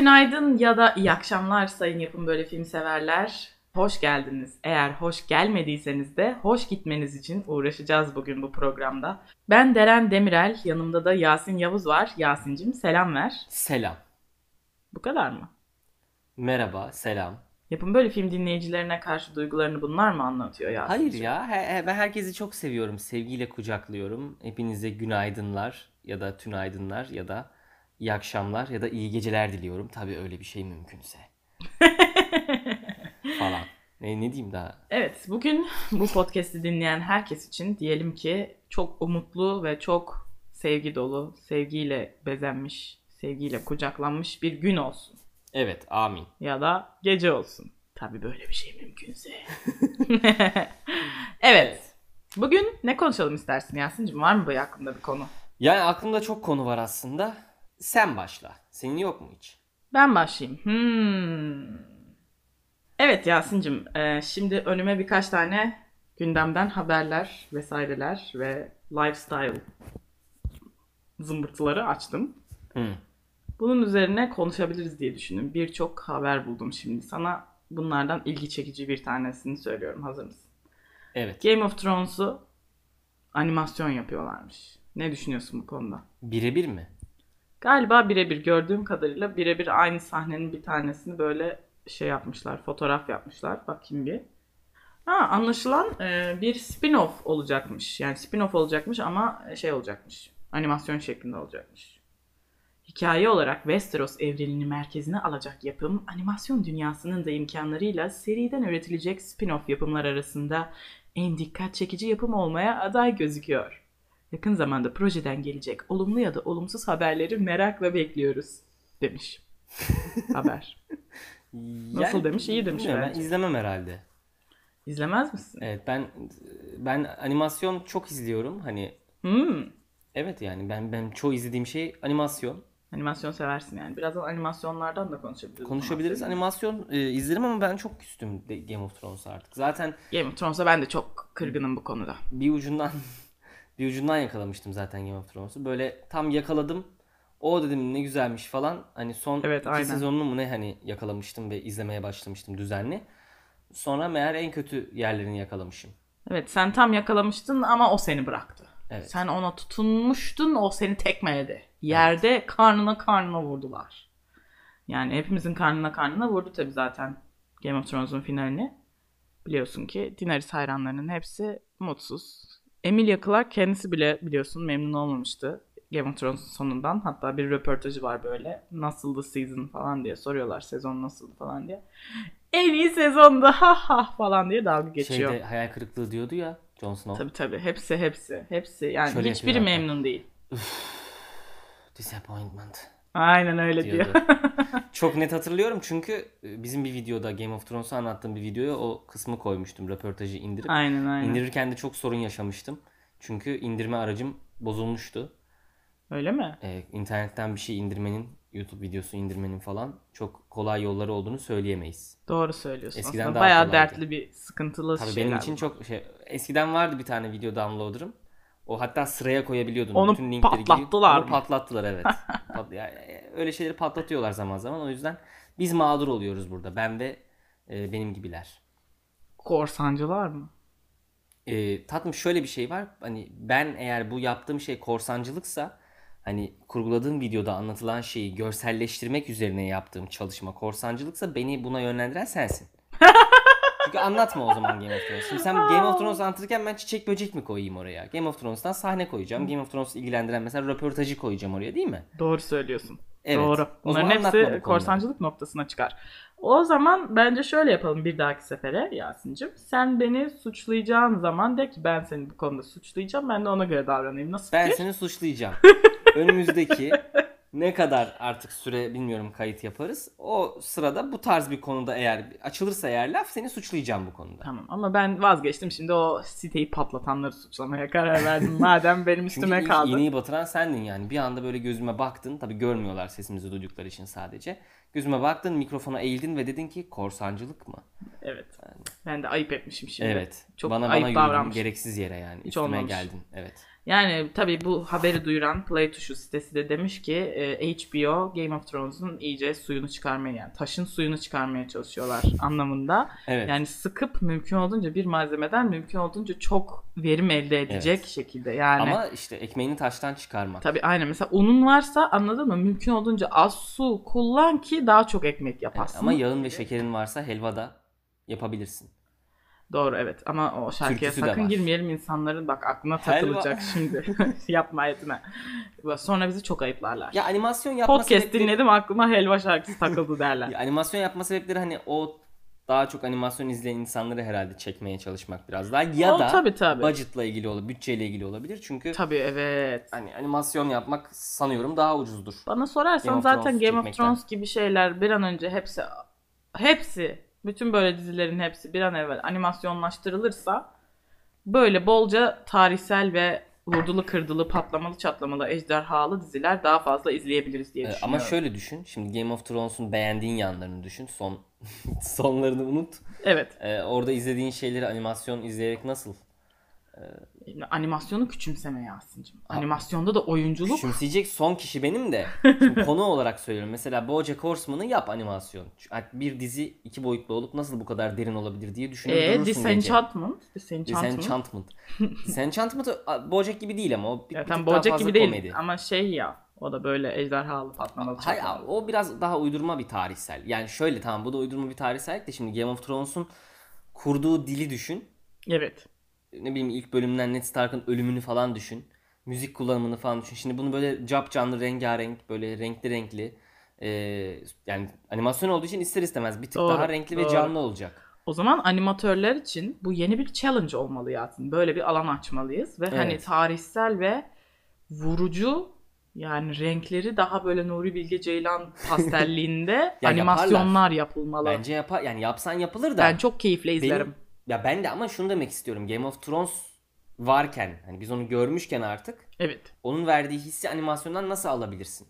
tünaydın ya da iyi akşamlar sayın yapım böyle film severler. Hoş geldiniz. Eğer hoş gelmediyseniz de hoş gitmeniz için uğraşacağız bugün bu programda. Ben Deren Demirel, yanımda da Yasin Yavuz var. Yasin'cim selam ver. Selam. Bu kadar mı? Merhaba, selam. Yapım böyle film dinleyicilerine karşı duygularını bunlar mı anlatıyor Yasin? Hayır ya, he- he- ben herkesi çok seviyorum. Sevgiyle kucaklıyorum. Hepinize günaydınlar ya da tünaydınlar ya da iyi akşamlar ya da iyi geceler diliyorum. Tabii öyle bir şey mümkünse. Falan. Ne, ne diyeyim daha? Evet, bugün bu podcast'i dinleyen herkes için diyelim ki çok umutlu ve çok sevgi dolu, sevgiyle bezenmiş, sevgiyle kucaklanmış bir gün olsun. Evet, amin. Ya da gece olsun. Tabii böyle bir şey mümkünse. evet. Bugün ne konuşalım istersin Yasin'cim? Var mı bu hakkında bir konu? Yani aklımda çok konu var aslında. Sen başla. Senin yok mu hiç? Ben başlayayım. Hmm. Evet Yasin'cim, e, şimdi önüme birkaç tane gündemden haberler vesaireler ve lifestyle zımbırtıları açtım. Hı. Bunun üzerine konuşabiliriz diye düşündüm. Birçok haber buldum şimdi. Sana bunlardan ilgi çekici bir tanesini söylüyorum. Hazır mısın? Evet. Game of Thrones'u animasyon yapıyorlarmış. Ne düşünüyorsun bu konuda? Birebir mi? Galiba birebir gördüğüm kadarıyla birebir aynı sahnenin bir tanesini böyle şey yapmışlar, fotoğraf yapmışlar. Bakayım bir. Ha, anlaşılan e, bir spin-off olacakmış. Yani spin-off olacakmış ama şey olacakmış. Animasyon şeklinde olacakmış. Hikaye olarak Westeros evrenini merkezine alacak yapım, animasyon dünyasının da imkanlarıyla seriden üretilecek spin-off yapımlar arasında en dikkat çekici yapım olmaya aday gözüküyor. Yakın zamanda projeden gelecek olumlu ya da olumsuz haberleri merakla bekliyoruz demiş. Haber. Nasıl Yani, demiş? İyi demiş Ben izlemem herhalde. İzlemez misin? Evet ben ben animasyon çok izliyorum. Hani Hmm. evet yani ben ben çoğu izlediğim şey animasyon. Animasyon seversin yani. Birazdan animasyonlardan da konuşabiliriz. Konuşabiliriz. Animasyon e, izlerim ama ben çok küstüm Game of Thrones'a artık. Zaten Game of Thrones'a ben de çok kırgınım bu konuda. bir ucundan bir ucundan yakalamıştım zaten Game of Thrones'u. Böyle tam yakaladım. O dedim ne güzelmiş falan. Hani son Evet, iki aynen. sezonunu mu ne hani yakalamıştım ve izlemeye başlamıştım düzenli. Sonra meğer en kötü yerlerini yakalamışım. Evet sen tam yakalamıştın ama o seni bıraktı. Evet. Sen ona tutunmuştun o seni tekmeledi. Yerde karnına karnına vurdular. Yani hepimizin karnına karnına vurdu tabii zaten Game of Thrones'un finalini. Biliyorsun ki Daenerys hayranlarının hepsi mutsuz. Emilia Clarke kendisi bile biliyorsun memnun olmamıştı Game of Thrones'un sonundan. Hatta bir röportajı var böyle. Nasıldı season falan diye soruyorlar. Sezon nasıldı falan diye. En iyi sezondu ha ha falan diye dalga geçiyor. Şeyde hayal kırıklığı diyordu ya Jon Snow. Tabii tabii. Hepsi hepsi. Hepsi. Yani Şöyle hiçbiri memnun değil. Disappointment Aynen öyle diyor. diyordu. Çok net hatırlıyorum çünkü e, bizim bir videoda Game of Thrones'u anlattığım bir videoya o kısmı koymuştum röportajı indirip. aynen aynen. İndirirken de çok sorun yaşamıştım. Çünkü indirme aracım bozulmuştu. Öyle mi? Ee, internetten bir şey indirmenin, YouTube videosu indirmenin falan çok kolay yolları olduğunu söyleyemeyiz. Doğru söylüyorsun. Eskiden Aslında daha bayağı kolaydı. dertli bir sıkıntılı Tabii şeyler. benim için bu. çok şey eskiden vardı bir tane video downloader'ım. O hatta sıraya koyabiliyordun. Onu Bütün linkleri patlattılar Onu mı? patlattılar evet. Pat- yani, öyle şeyleri patlatıyorlar zaman zaman. O yüzden biz mağdur oluyoruz burada. Ben ve e, benim gibiler. Korsancılar mı? E, tatlım şöyle bir şey var. Hani ben eğer bu yaptığım şey korsancılıksa hani kurguladığım videoda anlatılan şeyi görselleştirmek üzerine yaptığım çalışma korsancılıksa beni buna yönlendiren sensin. Çünkü anlatma o zaman Game of Thrones. Şimdi sen Game of Thrones anlatırken ben çiçek böcek mi koyayım oraya? Game of Thrones'tan sahne koyacağım. Game of Thrones'u ilgilendiren mesela röportajı koyacağım oraya değil mi? Doğru söylüyorsun. Evet. Doğru. Bunların bu hepsi korsancılık noktasına çıkar. O zaman bence şöyle yapalım bir dahaki sefere Yasin'cim. Sen beni suçlayacağın zaman de ki ben seni bu konuda suçlayacağım. Ben de ona göre davranayım. Nasıl Ben fikir? seni suçlayacağım. Önümüzdeki ne kadar artık süre bilmiyorum kayıt yaparız. O sırada bu tarz bir konuda eğer açılırsa eğer laf seni suçlayacağım bu konuda. Tamam ama ben vazgeçtim şimdi o siteyi patlatanları suçlamaya karar verdim. Madem benim Çünkü üstüme ilk kaldı. iğneyi batıran sendin yani. Bir anda böyle gözüme baktın. Tabii görmüyorlar sesimizi duydukları için sadece. Gözüme baktın, mikrofona eğildin ve dedin ki korsancılık mı? Evet. Yani Ben de ayıp etmişim şimdi. Evet. Çok bana ayıp bana davranmış. gereksiz yere yani. Hiç Üstüme olmamış. geldin. Evet. Yani tabii bu haberi duyuran Play Tuşu sitesi de demiş ki e, HBO Game of Thrones'un iyice suyunu çıkarmaya yani taşın suyunu çıkarmaya çalışıyorlar anlamında. Evet. Yani sıkıp mümkün olduğunca bir malzemeden mümkün olduğunca çok verim elde edecek Evet. şekilde yani. Ama işte ekmeğini taştan çıkarmak. Tabii aynen mesela unun varsa anladın mı mümkün olduğunca az su kullan ki daha çok ekmek Evet, yaparsın. ama yağın ve şekerin varsa helvada yapabilirsin. Doğru evet ama o şarkıya Türküsü sakın girmeyelim insanların bak aklına Helva. takılacak şimdi. Yapma etme. Sonra bizi çok ayıplarlar. Ya animasyon yapma Podcast sebepleri- dinledim aklıma helva şarkısı takıldı derler. Ya animasyon yapma sebepleri hani o daha çok animasyon izleyen insanları herhalde çekmeye çalışmak biraz daha ya O da tabii, tabii. budgetla ilgili olabilir, bütçeyle ilgili olabilir. Çünkü Tabii evet. hani animasyon yapmak sanıyorum daha ucuzdur. Bana sorarsan Game zaten Game of. Thrones gibi şeyler bir an önce hepsi hepsi bütün böyle dizilerin hepsi bir an evvel animasyonlaştırılırsa böyle bolca tarihsel ve vurdulu kırdılı patlamalı çatlamalı ejderhalı diziler daha fazla izleyebiliriz diye Ee, düşünüyorum. ama şöyle düşün. Şimdi Game of Thrones'un beğendiğin yanlarını düşün. Son sonlarını unut. Evet. Ee, orada izlediğin şeyleri animasyon izleyerek nasıl? Animasyonu küçümseme Yasin'cim. Animasyonda da oyunculuk Küçümseyecek son kişi benim de. Şimdi konu olarak söylüyorum. Mesela BoJack Horseman'ı yap animasyon. Bir dizi iki boyutlu olup nasıl bu kadar derin olabilir diye düşünür Ee, durursun. Disenchantment. Disenchantment. Disenchantment. Disenchantment BoJack gibi değil ama o bir, Ya bir Bojack gibi değil komedi. ama şey ya o da böyle ejderhalı patlamalı Hayır o biraz daha uydurma bir tarihsel. Yani şöyle tamam bu da uydurma bir tarihsellik de şimdi Game of Thrones'un kurduğu dili düşün. Evet. Ne bileyim ilk bölümden Ned Stark'ın ölümünü falan düşün. Müzik kullanımını falan düşün. Şimdi bunu böyle cap canlı rengarenk böyle renkli renkli ee, yani animasyon olduğu için ister istemez bir tık Doğru, daha renkli ve doğru. canlı olacak. O zaman animatörler için bu yeni bir challenge olmalı Yasin. Böyle bir alan açmalıyız ve hani Evet. tarihsel ve vurucu yani renkleri daha böyle Nuri Bilge Ceylan pastelliğinde Ya animasyonlar yapılmalı. Bence yapar yani yapsan yapılır da. ben çok keyifle izlerim. Benim, ya ben de ama şunu demek istiyorum. Game of Thrones varken hani biz onu görmüşken artık Evet. onun verdiği hissi animasyondan nasıl alabilirsin?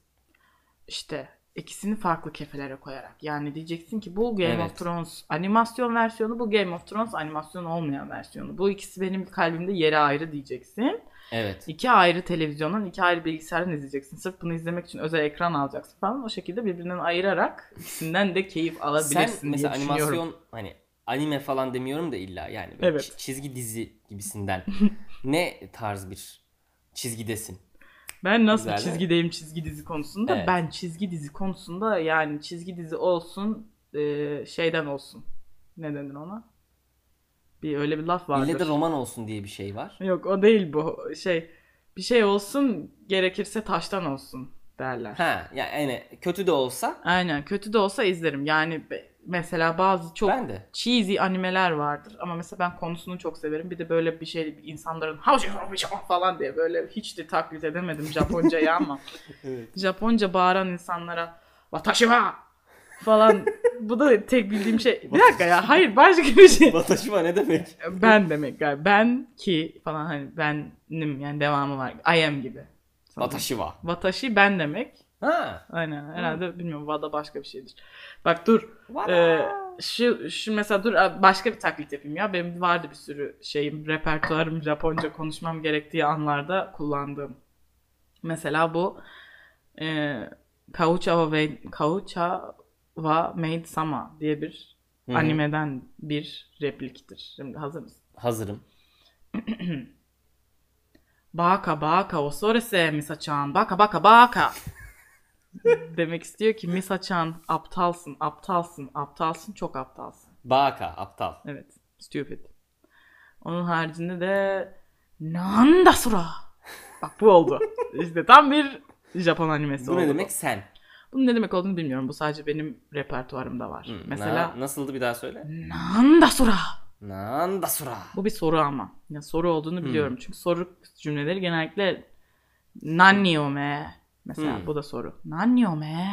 İşte ikisini farklı kefelere koyarak. Yani diyeceksin ki bu Game Evet. of Thrones animasyon versiyonu, bu Game of Thrones animasyon olmayan versiyonu. Bu ikisi benim kalbimde yeri ayrı diyeceksin. Evet. İki ayrı televizyondan, iki ayrı bilgisayardan izleyeceksin. Sırf bunu izlemek için özel ekran alacaksın falan. O şekilde birbirinden ayırarak ikisinden de keyif alabilirsin Sen diye mesela düşünüyorum. animasyon hani anime falan demiyorum da illa yani böyle Evet. çi- çizgi dizi gibisinden ne tarz bir çizgidesin? Ben nasıl Güzel, çizgideyim çizgi dizi konusunda? Evet. Ben çizgi dizi konusunda yani çizgi dizi olsun e, şeyden olsun. Ne denir ona? Bir öyle bir laf vardır. İlle de roman olsun diye bir şey var. Yok o değil bu. Şey bir şey olsun gerekirse taştan olsun derler. Ha yani kötü de olsa Aynen kötü de olsa izlerim. Yani mesela bazı çok ben de. cheesy animeler vardır ama mesela ben konusunu çok severim. Bir de böyle bir şey insanların falan diye böyle hiç de taklit edemedim Japoncayı ama Japonca bağıran insanlara watashi wa falan bu da tek bildiğim şey. Bir dakika ya hayır başka bir şey. Bataşıma ne demek? ben demek yani ben ki falan hani benim yani devamı var. I am gibi. Bataşıva. Watashi ben demek. Ha. Aynen herhalde bilmiyorum Vada başka bir şeydir. Bak dur Vada. ee, şu, şu mesela dur başka bir taklit yapayım ya. Benim vardı bir sürü şeyim repertuarım Japonca konuşmam gerektiği anlarda kullandığım. Mesela bu e, Kaucha ve Kaucha wa Maid Sama diye bir Hı hı. animeden bir repliktir. Şimdi hazır mısın? Hazırım. Baka baka osorese Misa-chan. Baka baka baka. Demek istiyor ki Misa-chan aptalsın, aptalsın, aptalsın, çok aptalsın. Baka aptal. Evet. Stupid. Onun haricinde de Nanda sura. Bak bu oldu. İşte tam bir Japon animesi Bu oldu. ne demek sen? Bunun ne demek olduğunu bilmiyorum. Bu sadece benim repertuarımda var. Hı, Mesela na- nasıldı bir daha söyle? Nanda sura. Nandasura. Bu bir soru ama. Ya soru olduğunu biliyorum. Çünkü soru cümleleri genellikle Nani o me. Mesela Hmm. bu da soru. Nani o me.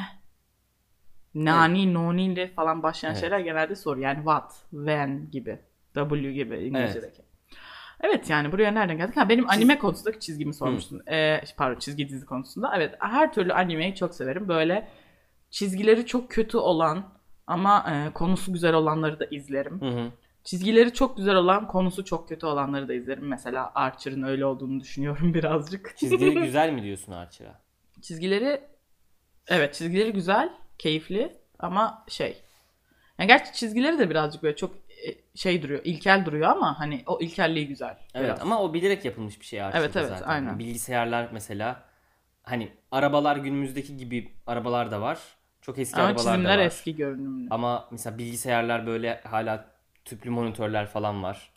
Nani, noni ile falan başlayan Evet. şeyler genelde soru. Yani what, when gibi. W gibi İngilizce'deki. Evet. yani buraya nereden geldik? Ha, benim anime konusundaki çizgimi sormuştun. Ee, pardon çizgi dizi konusunda. Evet her türlü animeyi çok severim. Böyle çizgileri çok kötü olan ama e, konusu güzel olanları da izlerim. Hı hı. Çizgileri çok güzel olan, konusu çok kötü olanları da izlerim. Mesela Archer'ın öyle olduğunu düşünüyorum birazcık. Çizgileri güzel mi diyorsun Archer'a? Çizgileri evet çizgileri güzel, keyifli ama şey. Yani gerçi çizgileri de birazcık böyle çok e, şey duruyor, ilkel duruyor ama hani o ilkelliği güzel. Evet biraz. ama o bilerek yapılmış bir şey Archer'da Evet, evet, zaten. aynen. Bilgisayarlar mesela hani arabalar günümüzdeki gibi arabalar da var. Çok eski ama arabalar da çizimler var. eski görünümlü. Ama mesela bilgisayarlar böyle hala tüplü monitörler falan var.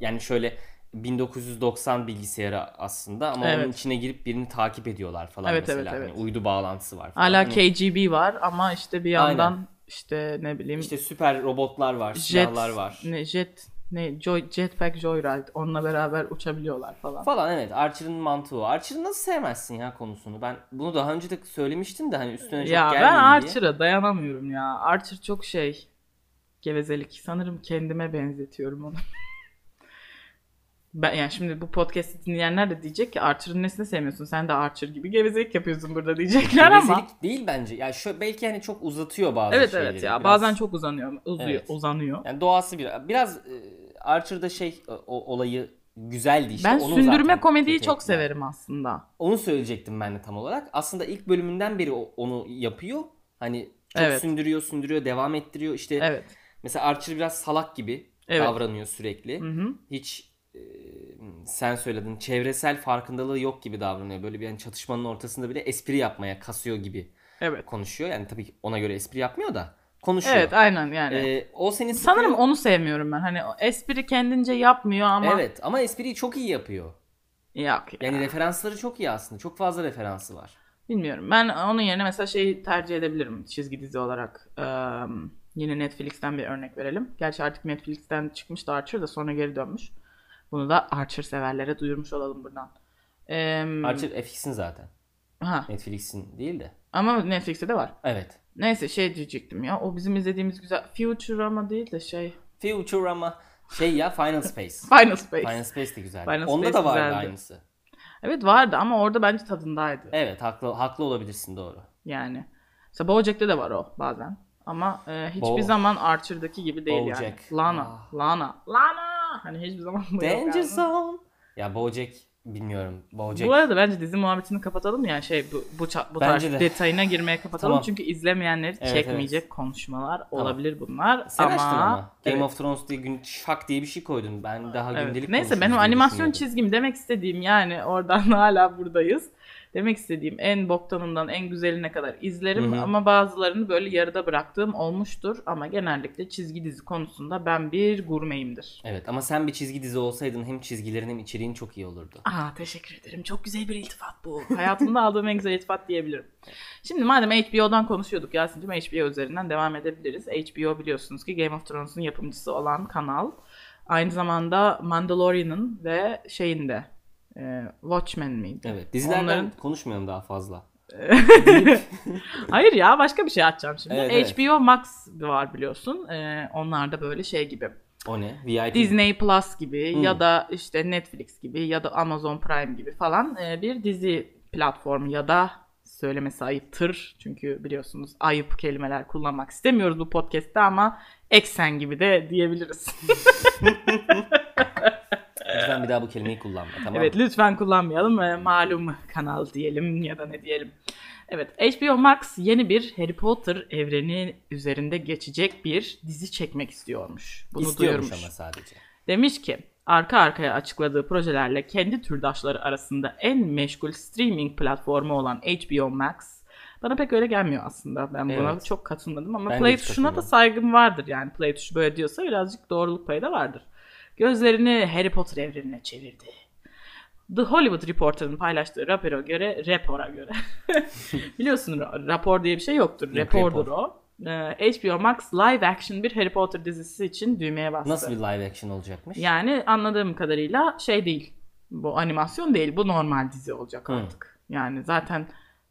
Yani şöyle 1990 bilgisayarı aslında ama onun Evet. içine girip birini takip ediyorlar falan Evet, mesela. evet, evet. Hani uydu bağlantısı var falan. Hala Hani KGB var ama işte bir yandan Aynen. işte ne bileyim işte süper robotlar var, jet silahlar var. ne jet ne joy, jetpack joyride onunla beraber uçabiliyorlar falan. Falan evet. Archer'ın mantığı o. Archer'ı nasıl sevmezsin ya konusunu? Ben bunu daha önce de söylemiştim de hani üstüne çok Ya ben gelmeyeyim. Archer'a dayanamıyorum ya. Archer çok şey gevezelik. Sanırım kendime benzetiyorum onu. Ben yani şimdi bu podcast'i dinleyenler de diyecek ki Archer'ın nesini sevmiyorsun? Sen de Archer gibi gevezelik yapıyorsun burada diyecekler ama. Gevezelik değil bence. Ya şu belki hani çok uzatıyor bazı Evet şeyleri. evet ya Biraz- bazen çok uzanıyor. Uzuyor, Evet. uzanıyor. yani doğası bir biraz e, Archer'da şey o, olayı güzeldi işte. ben Onu sündürme komediyi çok severim aslında. Onu söyleyecektim ben de tam olarak. Aslında ilk bölümünden beri onu yapıyor. Hani çok Evet. sündürüyor, sündürüyor, devam ettiriyor. İşte Evet. mesela Archer biraz salak gibi Evet. davranıyor sürekli. Hı hı. hiç sen söyledin çevresel farkındalığı yok gibi davranıyor. Böyle bir yani çatışmanın ortasında bile espri yapmaya kasıyor gibi Evet. konuşuyor. Yani tabii ki ona göre espri yapmıyor da konuşuyor. Evet aynen yani. E, o seni sıkıyor. Sanırım onu sevmiyorum ben. Hani espri kendince yapmıyor ama Evet ama espriyi çok iyi yapıyor. yok ya. Yani referansları çok iyi aslında. Çok fazla referansı var. Bilmiyorum. Ben onun yerine mesela şeyi tercih edebilirim çizgi dizi olarak. Ee, yine Netflix'ten bir örnek verelim. Gerçi artık Netflix'ten çıkmıştı Archer da sonra geri dönmüş. Bunu da Archer severlere duyurmuş olalım buradan. Ee, Archer FX'in zaten. ha, Netflix'in değil de. ama Netflix'te de var. Evet. Neyse şey diyecektim ya. O bizim izlediğimiz güzel Futurama değil de şey Futurama şey ya Final Space. Final Space. Final Space de güzel. Final Onda Space da vardı güzeldi. aynısı. Evet vardı ama orada bence tadındaydı. Evet haklı haklı olabilirsin doğru. Yani. Mesela Bojack'te de var o bazen. Ama e, hiçbir Bo- zaman Archer'daki gibi değil yani. Bojack. Lana. Ah. Lana. Lana. Hani hiçbir zaman bu yok Danger yani. Zone. Ya Bojack bilmiyorum. Bojack. Bu arada bence dizi muhabbetini kapatalım yani şey bu bu, bu tarz de. detayına girmeye kapatalım Tamam. çünkü izlemeyenleri Evet, çekmeyecek konuşmalar olabilir bunlar Sen ama, açtın ama. Game Evet. of Thrones diye gün şak diye bir şey koydun. Ben daha Evet. gündelik Neyse benim animasyon çizgim demek istediğim yani oradan hala buradayız. Demek istediğim en boktanından en güzeline kadar izlerim Hı hı. ama bazılarını böyle yarıda bıraktığım olmuştur ama genellikle çizgi dizi konusunda ben bir gurmeyimdir. Evet ama sen bir çizgi dizi olsaydın hem çizgilerin hem içeriğin çok iyi olurdu. Aa teşekkür ederim. Çok güzel bir iltifat bu. Hayatımda aldığım en güzel iltifat diyebilirim. Şimdi madem HBO'dan konuşuyorduk Yasin'cim HBO üzerinden devam edebiliriz. HBO biliyorsunuz ki Game of Thrones'un yapımcısı olan kanal. Aynı zamanda Mandalorian'ın ve şeyinde e, Watchmen miydi? Evet. Dizilerden Onların- konuşmayalım daha fazla. Hayır ya başka bir şey açacağım şimdi. Evet, evet. HBO Max var biliyorsun. E, onlar da böyle şey gibi. O ne? VIP. Disney Plus gibi Hmm. ya da işte Netflix gibi ya da Amazon Prime gibi falan e, bir dizi platformu ya da söylemesi ayıptır. Çünkü biliyorsunuz ayıp kelimeler kullanmak istemiyoruz bu podcast'te ama eksen gibi de diyebiliriz. Lütfen bir daha bu kelimeyi kullanma tamam evet lütfen kullanmayalım. E, malum kanal diyelim ya da ne diyelim. Evet HBO Max yeni bir Harry Potter evreni üzerinde geçecek bir dizi çekmek istiyormuş. Bunu İstiyormuş duyurmuş. ama sadece. Demiş ki arka arkaya açıkladığı projelerle kendi türdaşları arasında en meşgul streaming platformu olan HBO Max bana pek öyle gelmiyor aslında. Ben buna Evet. çok katılmadım ama Ben play tuşuna da saygım vardır yani. Play tuşu böyle diyorsa birazcık doğruluk payı da vardır. Gözlerini Harry Potter evrenine çevirdi. The Hollywood Reporter'ın paylaştığı rapora göre, rapora göre. Biliyorsun ra- rapor diye bir şey yoktur. Yok, Rapordur rapor. o. Ee, HBO Max live action bir Harry Potter dizisi için düğmeye bastı. Nasıl bir live action olacakmış? Yani anladığım kadarıyla şey değil. Bu animasyon değil. Bu normal dizi olacak Hı. artık. Yani zaten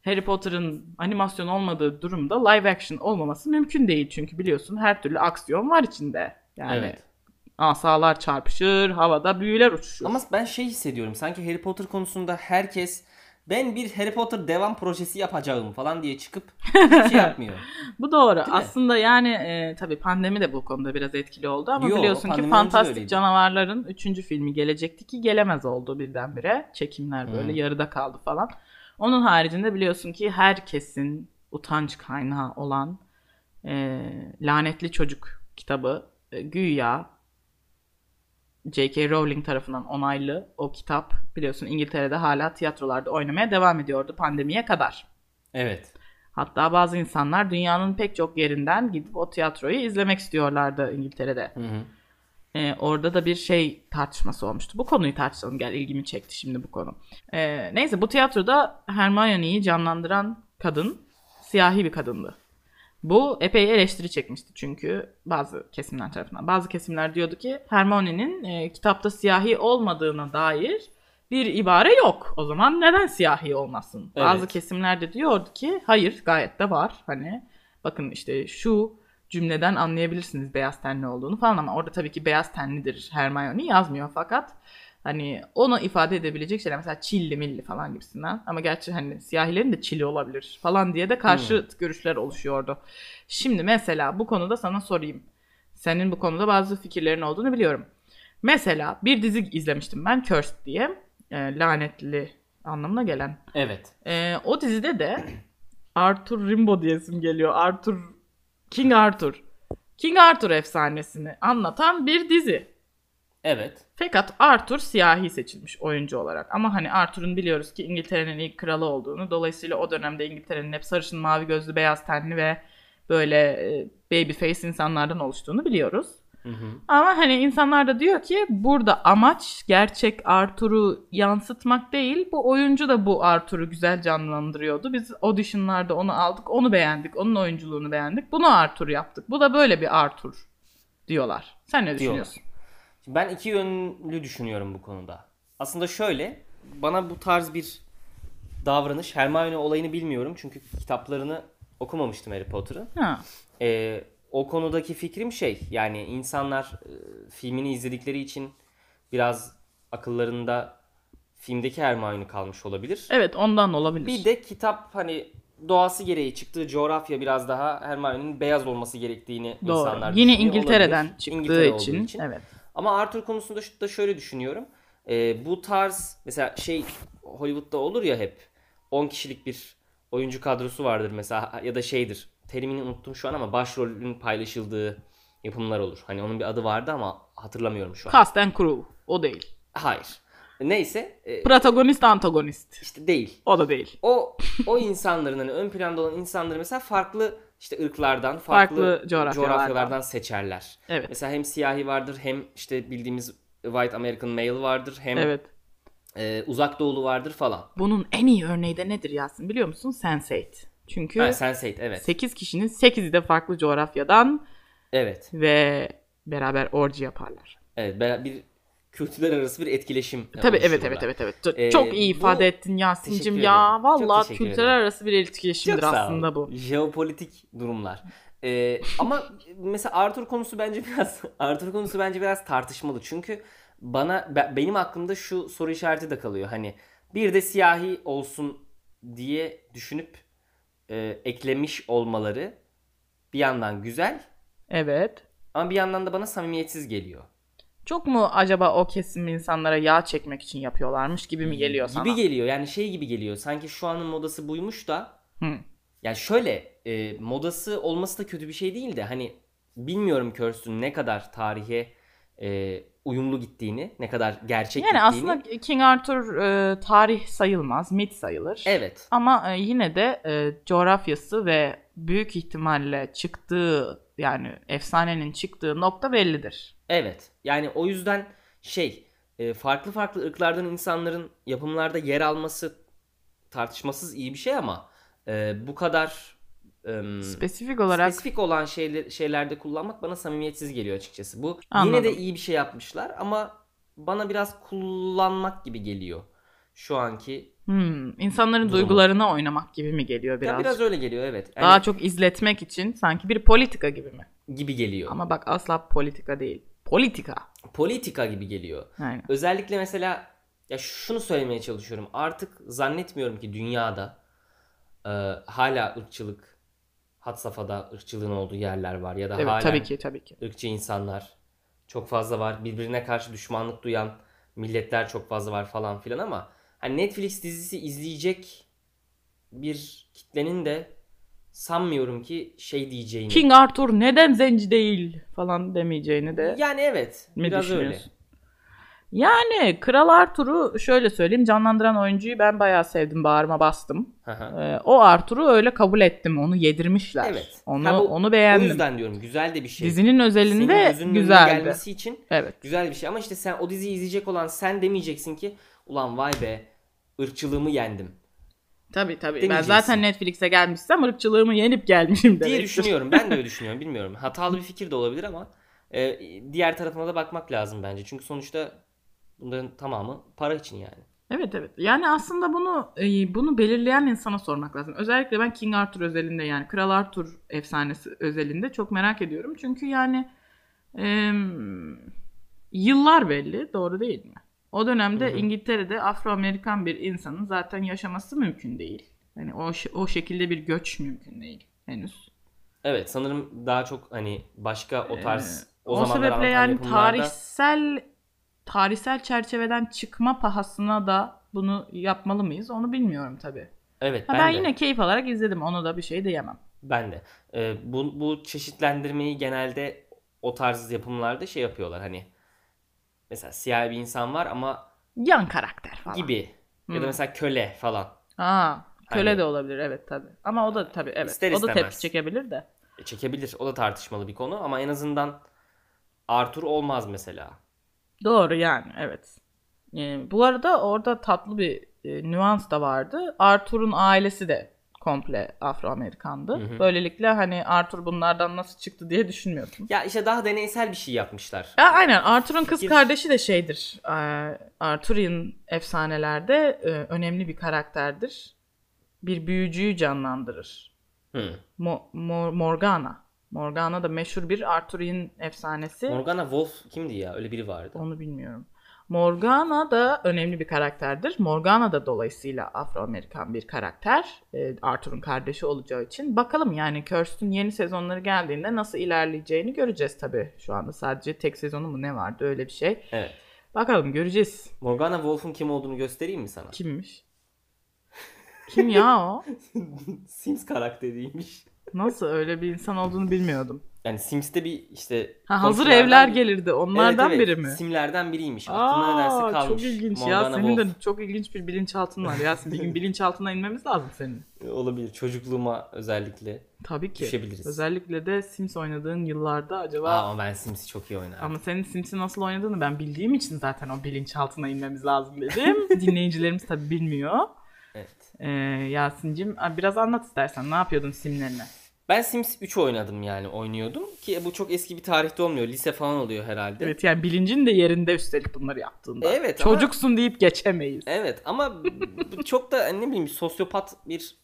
Harry Potter'ın animasyon olmadığı durumda live action olmaması mümkün değil. Çünkü biliyorsun her türlü aksiyon var içinde. Yani Evet. Asalar çarpışır, havada büyüler uçuşur. Ama ben şey hissediyorum. Sanki Harry Potter konusunda herkes ben bir Harry Potter devam projesi yapacağım falan diye çıkıp hiç şey yapmıyor. Bu doğru. mi? Aslında yani e, tabii pandemi de bu konuda biraz etkili oldu ama Yo, biliyorsun ki Fantastik. Canavarların 3. filmi gelecekti ki gelemez oldu birdenbire. Çekimler böyle Hı. yarıda kaldı falan. Onun haricinde biliyorsun ki herkesin utanç kaynağı olan e, Lanetli Çocuk kitabı e, güya J.K. Rowling tarafından onaylı o kitap biliyorsun İngiltere'de hala tiyatrolarda oynamaya devam ediyordu pandemiye kadar. Evet. Hatta bazı insanlar dünyanın pek çok yerinden gidip o tiyatroyu izlemek istiyorlardı İngiltere'de. Hı hı. Ee, orada da bir şey tartışması olmuştu. Bu konuyu tartışalım. Gel ilgimi çekti şimdi bu konu. Ee, neyse bu tiyatroda Hermione'yi canlandıran kadın siyahi bir kadındı. Bu epey eleştiri çekmişti çünkü bazı kesimler tarafından. Bazı kesimler diyordu ki Hermione'nin e, kitapta siyahi olmadığına dair bir ibare yok. O zaman neden siyahi olmasın? Evet. Bazı kesimler de diyordu ki hayır gayet de var. Hani bakın işte şu cümleden anlayabilirsiniz beyaz tenli olduğunu falan ama orada tabii ki beyaz tenlidir Hermione yazmıyor fakat hani onu ifade edebilecek şeyler mesela çilli milli falan gibisinden ama gerçi hani siyahilerin de çili olabilir falan diye de karşı görüşler oluşuyordu. Şimdi mesela bu konuda sana sorayım. Senin bu konuda bazı fikirlerin olduğunu biliyorum. Mesela bir dizi izlemiştim ben Cursed diye. E, lanetli anlamına gelen. Evet. E, o dizide de Arthur Rimbaud diyesim geliyor. Arthur King Arthur. King Arthur efsanesini anlatan bir dizi. Evet. Fakat Arthur siyahi seçilmiş oyuncu olarak. Ama hani Arthur'un biliyoruz ki İngiltere'nin ilk kralı olduğunu. Dolayısıyla o dönemde İngiltere'nin hep sarışın, mavi gözlü, beyaz tenli ve böyle e, babyface insanlardan oluştuğunu biliyoruz. Hı hı. Ama hani insanlar da diyor ki burada amaç gerçek Arthur'u yansıtmak değil. Bu oyuncu da bu Arthur'u güzel canlandırıyordu. Biz auditionlarda onu aldık, onu beğendik, onun oyunculuğunu beğendik. Bunu Arthur yaptık. Bu da böyle bir Arthur diyorlar. Sen ne düşünüyorsun? Şimdi ben iki yönlü düşünüyorum bu konuda. Aslında şöyle, bana bu tarz bir davranış, Hermione olayını bilmiyorum çünkü kitaplarını okumamıştım Harry Potter'ın. Ha. Ee, o konudaki fikrim şey, yani insanlar e, filmini izledikleri için biraz akıllarında filmdeki Hermione kalmış olabilir. Evet ondan olabilir. Bir de kitap hani doğası gereği çıktığı coğrafya biraz daha Hermione'nin beyaz olması gerektiğini Doğru. insanlar Yine İngiltere'den olabilir. çıktığı İngiltere olduğu için, Evet. Ama Arthur konusunda da şöyle düşünüyorum. Ee, bu tarz mesela şey Hollywood'da olur ya hep 10 kişilik bir oyuncu kadrosu vardır mesela ya da şeydir. Terimini unuttum şu an ama başrolün paylaşıldığı yapımlar olur. Hani onun bir adı vardı ama hatırlamıyorum şu an. Cast and crew. O değil. Hayır. Neyse e, Protagonist antagonist. işte değil. O da değil. O o insanların hani ön planda olan insanları mesela farklı işte ırklardan, farklı, Farklı coğrafyalardan. coğrafyalardan seçerler. Evet. Mesela hem siyahi vardır hem işte bildiğimiz white American male vardır hem Evet. e, uzak doğulu vardır falan. Bunun en iyi örneği de nedir Yasin biliyor musun? Sense8. Çünkü Ha, Sense8 evet. 8 kişinin 8'i de farklı coğrafyadan Evet. ve beraber orji yaparlar. Evet bir kültürler arası bir etkileşim Tabii evet evet evet evet. Çok, Ee, çok iyi bu- ifade ettin Yasin'cim ya. teşekkür kültürel ederim. arası bir etkileşimdir Çok aslında bu. Jeopolitik durumlar. Ee, ama mesela Arthur konusu bence biraz Arthur konusu bence biraz tartışmalı. Çünkü bana be- benim aklımda şu soru işareti de kalıyor. Hani bir de siyahi olsun diye düşünüp e, eklemiş olmaları bir yandan güzel Evet. ama bir yandan da bana samimiyetsiz geliyor. Çok mu acaba o kesim insanlara yağ çekmek için yapıyorlarmış gibi mi geliyor sana? Gibi geliyor. Yani şey gibi geliyor. Sanki şu anın modası buymuş da Hı. Yani şöyle e, modası olması da kötü bir şey değil de hani bilmiyorum Kirsten ne kadar tarihe e, uyumlu gittiğini, ne kadar gerçek Yani gittiğini. aslında King Arthur e, tarih sayılmaz, mit sayılır. Evet. Ama e, yine de e, coğrafyası ve büyük ihtimalle çıktığı yani efsanenin çıktığı nokta bellidir. Evet. Yani o yüzden şey e, farklı farklı ırklardan insanların yapımlarda yer alması tartışmasız iyi bir şey ama e, bu kadar e, Spesifik olarak spesifik olan şeyler, şeylerde kullanmak bana samimiyetsiz geliyor açıkçası. Bu yine Anladım. de iyi bir şey yapmışlar ama bana biraz kullanmak gibi geliyor. Şu anki hmm, insanların Durumu. duygularına oynamak gibi mi geliyor Ya biraz? biraz öyle geliyor evet. Yani Daha çok izletmek için sanki bir politika gibi mi? gibi geliyor. Ama bak asla politika değil. Politika. Politika gibi geliyor. Aynen. Özellikle mesela Ya şunu söylemeye çalışıyorum. Artık zannetmiyorum ki dünyada e, hala ırkçılık hat safhada ırkçılığın olduğu yerler var ya da Evet hala tabii ki tabii ki. ırkçı insanlar çok fazla var. Birbirine karşı düşmanlık duyan milletler çok fazla var falan filan ama hani Netflix dizisi izleyecek bir kitlenin de sanmıyorum ki şey diyeceğini. King Arthur neden zenci değil falan demeyeceğini de Yani evet. mi Biraz öyle. Yani Kral Arthur'u şöyle söyleyeyim canlandıran oyuncuyu ben bayağı sevdim bağrıma bastım. Ee, o Arthur'u öyle kabul ettim onu yedirmişler. Evet. Onu Ha, bu- onu O beğendim. yüzden diyorum güzel de bir şey. Dizinin özelinde güzeldi. gelmesi için Evet. güzel bir şey. Ama işte sen o diziyi izleyecek olan sen demeyeceksin ki ulan vay be ırkçılığımı yendim Tabii tabii. Ben Demeyeceksin. zaten Netflix'e gelmişsem ırkçılığımı yenip gelmişim diye demektir. düşünüyorum. Ben de öyle düşünüyorum. Bilmiyorum. Hatalı bir fikir de olabilir ama e, diğer tarafına da bakmak lazım bence. Çünkü sonuçta bunların tamamı para için yani. Evet evet. Yani aslında bunu e, bunu belirleyen insana sormak lazım. Özellikle ben King Arthur özelinde yani Kral Arthur efsanesi özelinde çok merak ediyorum. Çünkü yani e, yıllar belli, doğru değil mi? O dönemde Hı hı. İngiltere'de Afro-Amerikan bir insanın zaten yaşaması mümkün değil. Yani o o şekilde bir göç mümkün değil henüz. Evet sanırım daha çok hani başka o tarz o, o zamanlar sebeple yani yapımlarda- tarihsel tarihsel çerçeveden çıkma pahasına da bunu yapmalı mıyız? Onu bilmiyorum tabii. Evet Ha, ben, ben, de. yine keyif alarak izledim. Onu da bir şey diyemem. Ben de. Ee, bu, bu çeşitlendirmeyi genelde o tarz yapımlarda şey yapıyorlar hani mesela siyah bir insan var ama Yan karakter falan. gibi ya da Hmm. mesela köle falan. Aa, köle Hani- de olabilir evet tabii. Ama o da tabii evet. İster o da tepki çekebilir de. E, çekebilir. O da tartışmalı bir konu ama en azından Arthur olmaz mesela. Doğru yani evet. Ee, bu arada orada tatlı bir e, nüans da vardı. Arthur'un ailesi de komple Afro-Amerikandı. Hı hı. Böylelikle hani Arthur bunlardan nasıl çıktı diye düşünmüyorsun. Ya işte daha deneysel bir şey yapmışlar. Ya aynen Arthur'un kız Fikir- kardeşi de şeydir. Ee, Arthurian efsanelerde e, önemli bir karakterdir. Bir büyücüyü canlandırır. Hı. Mo- Mor- Morgana. Morgana da meşhur bir Arthurian efsanesi. Morgana Wolf kimdi ya? Öyle biri vardı. Onu bilmiyorum. Morgana da önemli bir karakterdir. Morgana da dolayısıyla Afro-Amerikan bir karakter. Ee, Arthur'un kardeşi olacağı için. Bakalım yani Cursed'ün yeni sezonları geldiğinde nasıl ilerleyeceğini göreceğiz tabii. Şu anda sadece tek sezonu mu ne vardı öyle bir şey. Evet. Bakalım göreceğiz. Morgana Wolf'un kim olduğunu göstereyim mi sana? Kimmiş? Kim ya o? Sims karakteriymiş. Nasıl öyle bir insan olduğunu bilmiyordum. Yani Sims'te bir işte Ha, hazır evler bir- gelirdi. Onlardan Evet, evet. biri mi? Simlerden biriymiş. Aklına nedense kalmış. çok ilginç ya. Morgana Senin de çok ilginç bir bilinçaltın var Yasin. Bir gün bilinçaltına inmemiz lazım senin. Olabilir. Çocukluğuma özellikle. Tabii ki. Düşebiliriz. Özellikle de Sims oynadığın yıllarda acaba Aa, ama ben Sims'i çok iyi oynarım. ama senin Sims'i nasıl oynadığını ben bildiğim için zaten o bilinçaltına inmemiz lazım dedim. Dinleyicilerimiz tabii bilmiyor. Evet. Ee, Yasin'cim biraz anlat istersen ne yapıyordun simlerine? Ben Sims 3 oynadım yani oynuyordum. Ki bu çok eski bir tarihte olmuyor. Lise falan oluyor herhalde. Evet yani bilincin de yerinde üstelik bunları yaptığında. Evet ama- Çocuksun deyip geçemeyiz. Evet ama çok da ne bileyim sosyopat bir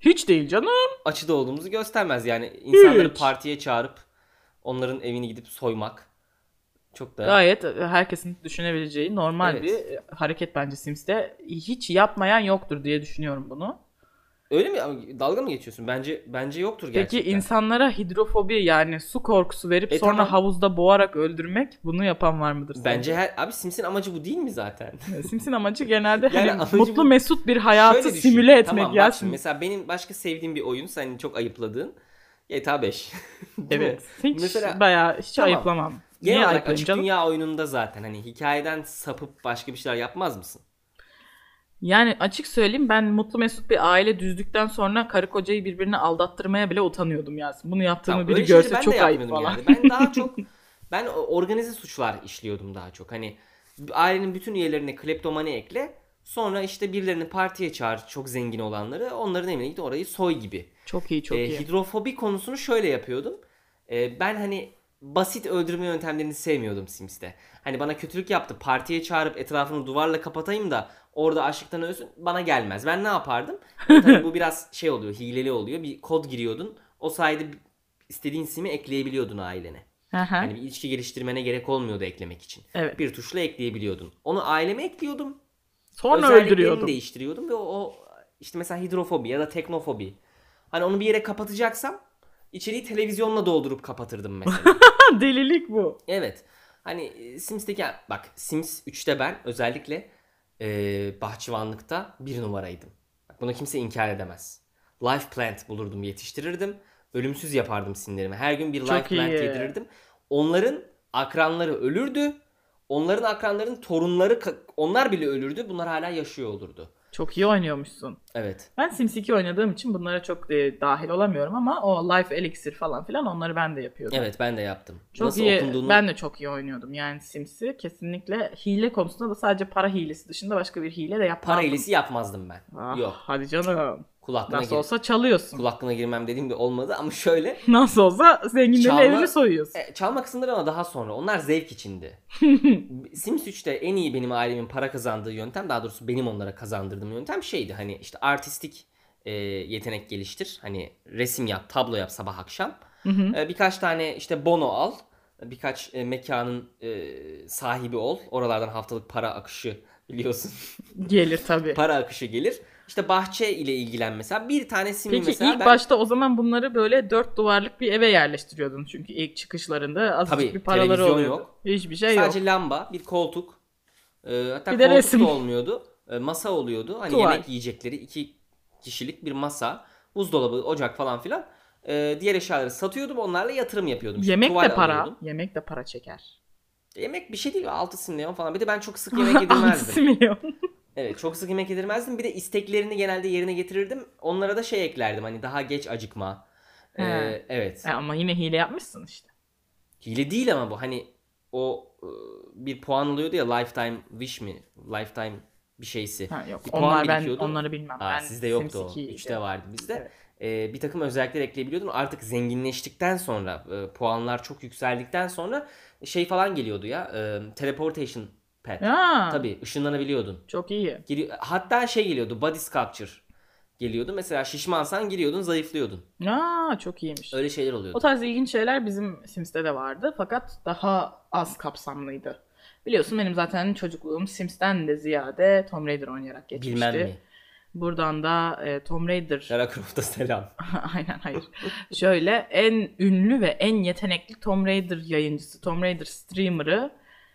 Hiç değil canım. açıda olduğumuzu göstermez. Yani insanları Hiç. partiye çağırıp onların evini gidip soymak çok da Gayet herkesin düşünebileceği normal Evet. bir hareket bence Sims'te. Hiç yapmayan yoktur diye düşünüyorum bunu. Öyle mi? Dalga mı geçiyorsun? Bence bence yoktur Peki gerçekten. insanlara hidrofobi yani su korkusu verip E, sonra tamam. havuzda boğarak öldürmek bunu yapan var mıdır? sence? Bence her abi Sims'in amacı bu değil mi zaten? Sims'in amacı genelde Yani hani amacı mutlu bu- mesut bir hayatı Şöyle düşün. simüle etmek Tamam, ya. şimdi mesela benim başka sevdiğim bir oyun senin çok ayıpladığın GTA 5. Değil mi? Evet. Hiç Mesela- bayağı hiç Tamam. ayıplamam. Genel Niye olarak açık canım? dünya oyununda zaten hani hikayeden sapıp başka bir şeyler yapmaz mısın? Yani açık söyleyeyim ben mutlu mesut bir aile düzdükten sonra karı kocayı birbirine aldattırmaya bile utanıyordum Yasin. Bunu yaptığımı Tamam, biri görse çok ayıp falan. Yani. Ben daha çok ben organize suçlar işliyordum daha çok. Hani ailenin bütün üyelerine kleptomani ekle. Sonra işte birilerini partiye çağır çok zengin olanları. Onların evine git orayı soy gibi. Çok iyi çok Ee, iyi. hidrofobi konusunu şöyle yapıyordum. Ee, ben hani basit öldürme yöntemlerini sevmiyordum Sims'te. Hani bana kötülük yaptı. Partiye çağırıp etrafını duvarla kapatayım da orada açlıktan ölsün bana gelmez. Ben ne yapardım? Tabii bu biraz şey oluyor, hileli oluyor. Bir kod giriyordun. O sayede istediğin simi ekleyebiliyordun ailene. Aha, Hani bir ilişki geliştirmene gerek olmuyordu eklemek için. evet. Bir tuşla ekleyebiliyordun. Onu aileme ekliyordum. Sonra öldürüyordum. değiştiriyordum ve o, o işte mesela hidrofobi ya da teknofobi. Hani onu bir yere kapatacaksam içeriği televizyonla doldurup kapatırdım mesela. Delilik bu. Evet. Hani e, Sims'teki bak Sims 3'te ben özellikle e, bahçıvanlıkta bir numaraydım. Bak bunu kimse inkar edemez. Life plant bulurdum, yetiştirirdim. Ölümsüz yapardım sinirlerimi. Her gün bir Çok life plant iyi. yedirirdim. Onların akranları ölürdü. Onların akranların torunları onlar bile ölürdü. Bunlar hala yaşıyor olurdu. Çok iyi oynuyormuşsun. Evet. Ben Sims 2 oynadığım için bunlara çok e, dahil olamıyorum ama o Life Elixir falan filan onları ben de yapıyordum. Evet ben de yaptım. Çok Nasıl iyi. okunduğunu Ben de çok iyi oynuyordum yani Sims'i. Kesinlikle hile konusunda da sadece para hilesi dışında başka bir hile de yapmadım. para hilesi yapmazdım ben. Ah, Yok. Hadi canım. Kulaklığına, Nasıl gir- olsa çalıyorsun. kulaklığına girmem dediğim de olmadı ama şöyle Nasıl olsa zenginlerin Çalma- evini soyuyorsun. E, çalma kısımları ama daha sonra. Onlar zevk içindi. Sims 3'te en iyi benim ailemin para kazandığı yöntem, daha doğrusu benim onlara kazandırdığım yöntem şeydi. Hani işte artistik e, yetenek geliştir. Hani resim yap, tablo yap sabah akşam. Hı hı. E, birkaç tane işte bono al. Birkaç e, mekanın e, sahibi ol. Oralardan haftalık para akışı biliyorsun. Gelir tabii. para akışı gelir. İşte bahçe ile ilgilen mesela. Bir tane simi Peki mesela ilk ben... başta o zaman bunları böyle dört duvarlık bir eve yerleştiriyordun. Çünkü ilk çıkışlarında azıcık Tabii, bir paraları oluyordu. yok. Hiçbir şey Sadece yok. lamba, bir koltuk. e, hatta Bir de koltuk resim. da olmuyordu. E, masa oluyordu. Hani Tuval. yemek yiyecekleri iki kişilik bir masa, buzdolabı, ocak falan filan. E, diğer eşyaları satıyordum. Onlarla yatırım yapıyordum. İşte Yemek de para. alıyordum. Yemek de para çeker. Yemek bir şey değil. 6 milyon falan. Bir de ben çok sık yemek 6 yedirmezdim. milyon. Evet çok sık yemek yedirmezdim. Bir de isteklerini genelde yerine getirirdim. Onlara da şey eklerdim. Hani daha geç acıkma. E, He. evet. E ama yine hile yapmışsın işte. Hile değil ama bu hani o e, bir puan oluyordu ya lifetime wish mi? Lifetime bir şeysi. Ha, yok. Bir Onlar ben birikiyordu. onları bilmem. Aa, ben sizde yoktu o. Sims 2'ydi. 3'te vardı bizde. Evet. Ee, bir takım özellikler ekleyebiliyordun. Artık zenginleştikten sonra e, puanlar çok yükseldikten sonra şey falan geliyordu ya. E, teleportation pad. Ya, Tabii ışınlanabiliyordun. Çok iyi. Giri- Hatta şey geliyordu body sculpture geliyordu. Mesela şişmansan giriyordun zayıflıyordun. Ya çok iyiymiş. Öyle şeyler O oluyordu. tarz ilginç şeyler bizim Sims'te de vardı fakat daha az kapsamlıydı. Biliyorsun benim zaten çocukluğum Sims'ten de ziyade Tomb Raider oynayarak geçmişti. Bilmem mi? Buradan da e, Tomb Raider Lara Croft'a selam. Aynen hayır. Şöyle en ünlü ve en yetenekli Tomb Raider yayıncısı, Tomb Raider streamer'ı,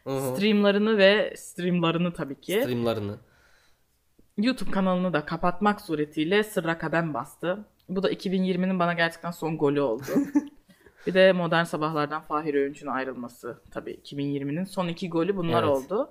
Hı hı. streamlarını ve streamlarını tabii ki Streamlarını. YouTube kanalını da kapatmak suretiyle sırra kadem bastı. Bu da 2020'nin bana gerçekten son golü oldu. bir de Modern Sabahlar'dan Fahir Öğünç'ün ayrılması tabii 2020'nin son iki golü bunlar Evet. oldu.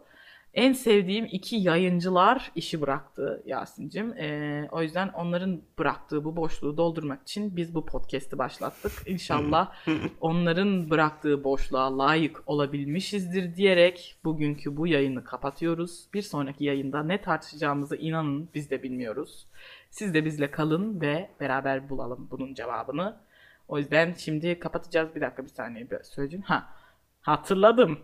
En sevdiğim iki yayıncılar işi bıraktı Yasin'cim. Ee, o yüzden onların bıraktığı bu boşluğu doldurmak için biz bu podcast'i başlattık. İnşallah onların bıraktığı boşluğa layık olabilmişizdir diyerek bugünkü bu yayını kapatıyoruz. Bir sonraki yayında ne tartışacağımızı inanın biz de bilmiyoruz. Siz de bizle kalın ve beraber bulalım bunun cevabını. O yüzden şimdi kapatacağız. Bir dakika bir saniye bir söyleyeyim. Ha, hatırladım.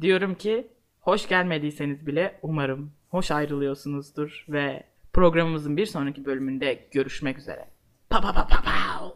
Diyorum ki hoş gelmediyseniz bile umarım hoş ayrılıyorsunuzdur ve programımızın bir sonraki bölümünde görüşmek üzere. Pa pa pa pa pa.